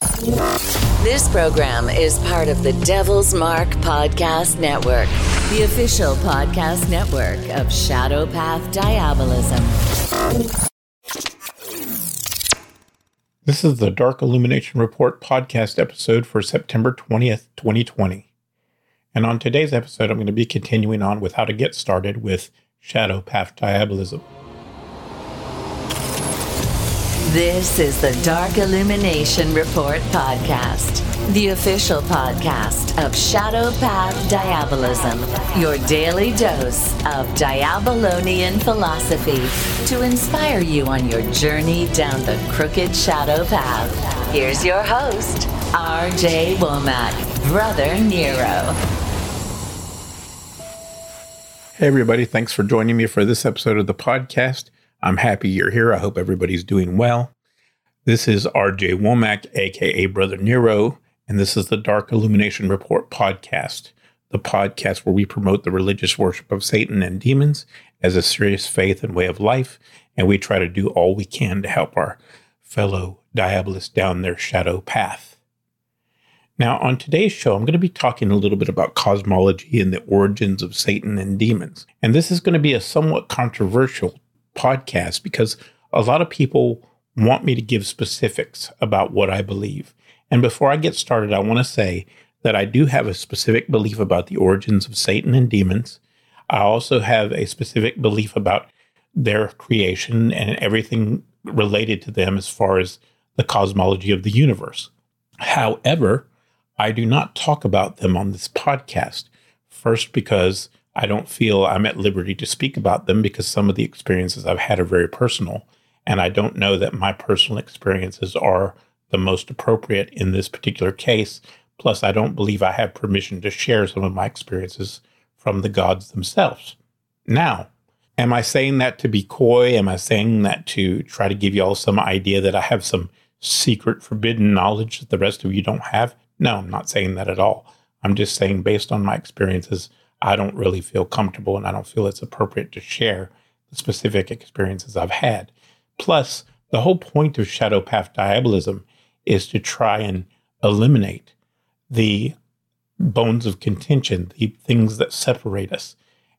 This program is part of the Devil's Mark Podcast Network, the official podcast network of Shadow Path Diabolism. This is the Dark Illumination Report podcast episode for September 20th, 2020. And on today's episode, I'm going to be continuing on with how to get started with Shadow Path Diabolism. This is the Dark Illumination Report podcast, the official podcast of Shadow Path Diabolism, your daily dose of Diabolonian philosophy to inspire you on your journey down the crooked shadow path. Here's your host, RJ Womack, Brother Nero. Hey, everybody. Thanks for joining me for this episode of the podcast. I'm happy you're here. I hope everybody's doing well. This is RJ Womack, aka Brother Nero, and this is the Dark Illumination Report podcast, the podcast where we promote the religious worship of Satan and demons as a serious faith and way of life, and we try to do all we can to help our fellow diabolists down their shadow path. Now, on today's show, I'm going to be talking a little bit about cosmology and the origins of Satan and demons. And this is going to be a somewhat controversial podcast because a lot of people want me to give specifics about what I believe. And before I get started, I want to say that I do have a specific belief about the origins of Satan and demons. I also have a specific belief about their creation and everything related to them as far as the cosmology of the universe. However, I do not talk about them on this podcast. First, because I don't feel I'm at liberty to speak about them because some of the experiences I've had are very personal. And I don't know that my personal experiences are the most appropriate in this particular case. Plus, I don't believe I have permission to share some of my experiences from the gods themselves. Now, am I saying that to be coy? Am I saying that to try to give you all some idea that I have some secret forbidden knowledge that the rest of you don't have? No, I'm not saying that at all. I'm just saying, based on my experiences, I don't really feel comfortable and I don't feel it's appropriate to share the specific experiences I've had. Plus, the whole point of shadow path diabolism is to try and eliminate the bones of contention, the things that separate us.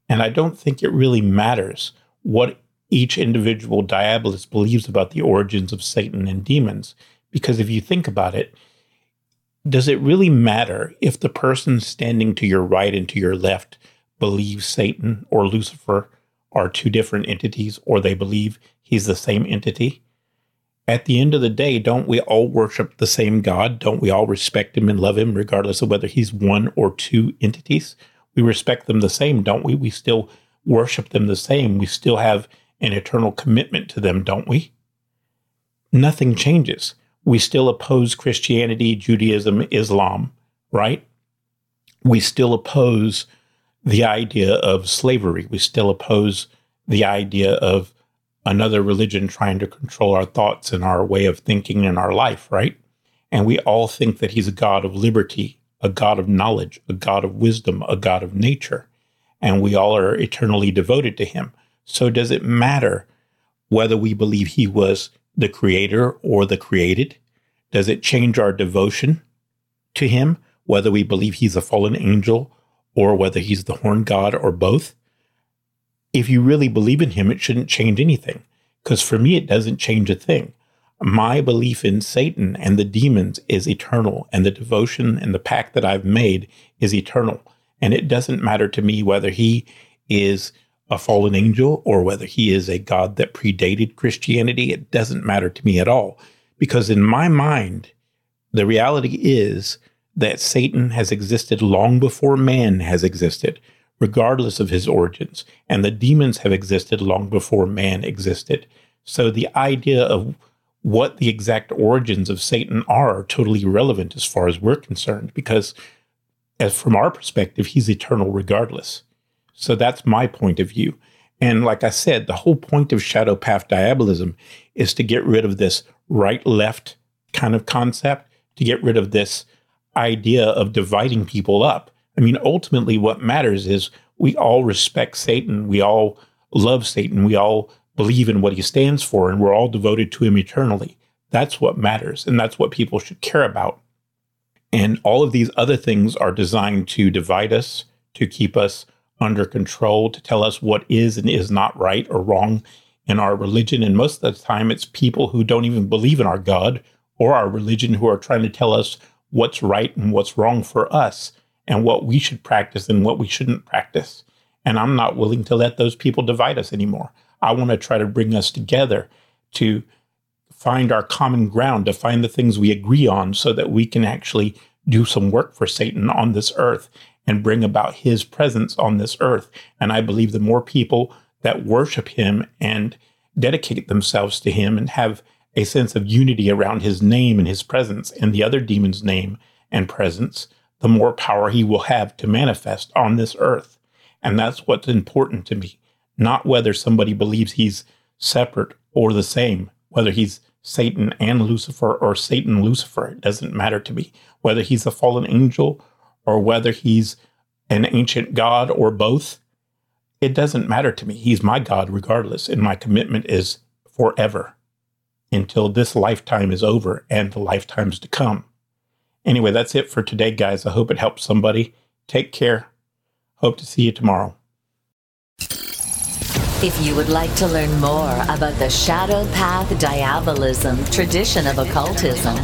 And I don't think it really matters what each individual diabolist believes about the origins of Satan and demons. Because if you think about it, does it really matter if the person standing to your right and to your left believes Satan or Lucifer are two different entities or they believe he's the same entity? At the end of the day, don't we all worship the same God? Don't we all respect him and love him, regardless of whether he's one or two entities? We respect them the same, don't we? We still worship them the same. We still have an eternal commitment to them, don't we? Nothing changes. We still oppose Christianity, Judaism, Islam, right? We still oppose the idea of slavery. We still oppose the idea of another religion trying to control our thoughts and our way of thinking and our life, right? And we all think that he's a God of liberty, a God of knowledge, a God of wisdom, a God of nature. And we all are eternally devoted to him. So, does it matter whether we believe he was the creator or the created? Does it change our devotion to him, whether we believe he's a fallen angel or whether he's the horn god or both? If you really believe in him, it shouldn't change anything. Because for me, it doesn't change a thing. My belief in Satan and the demons is eternal, and the devotion and the pact that I've made is eternal. And it doesn't matter to me whether he is a fallen angel or whether he is a God that predated Christianity. It doesn't matter to me at all. Because in my mind, the reality is that Satan has existed long before man has existed, regardless of his origins, and the demons have existed long before man existed. So the idea of what the exact origins of Satan are, are totally irrelevant as far as we're concerned, because as from our perspective, he's eternal regardless. So that's my point of view. And like I said, the whole point of shadow path diabolism is to get rid of this right left kind of concept, to get rid of this idea of dividing people up. I mean, ultimately, what matters is we all respect Satan. We all love Satan. We all believe in what he stands for, and we're all devoted to him eternally. That's what matters. And that's what people should care about. And all of these other things are designed to divide us, to keep us under control, to tell us what is and is not right or wrong in our religion. And most of the time, it's people who don't even believe in our God or our religion who are trying to tell us what's right and what's wrong for us and what we should practice and what we shouldn't practice. And I'm not willing to let those people divide us anymore. I want to try to bring us together to find our common ground, to find the things we agree on so that we can actually do some work for Satan on this earth and bring about his presence on this earth. And I believe the more people that worship him and dedicate themselves to him and have a sense of unity around his name and his presence and the other demon's name and presence, the more power he will have to manifest on this earth. And that's what's important to me, not whether somebody believes he's separate or the same, whether he's Satan and Lucifer or Satan Lucifer. It doesn't matter to me. Whether he's a fallen angel or whether he's an ancient God or both, it doesn't matter to me. He's my God regardless. And my commitment is forever until this lifetime is over and the lifetimes to come. Anyway, that's it for today, guys. I hope it helps somebody. Take care. Hope to see you tomorrow. If you would like to learn more about the Shadow Path Diabolism tradition of occultism,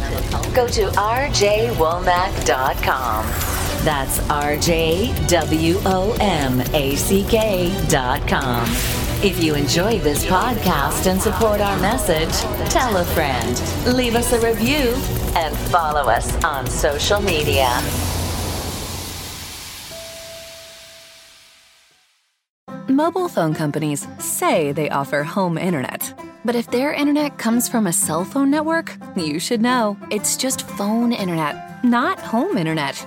go to rjwomack.com. That's rjwomack.com. If you enjoy this podcast and support our message, tell a friend, leave us a review, and follow us on social media. Mobile phone companies say they offer home internet. But if their internet comes from a cell phone network, you should know it's just phone internet, not home internet.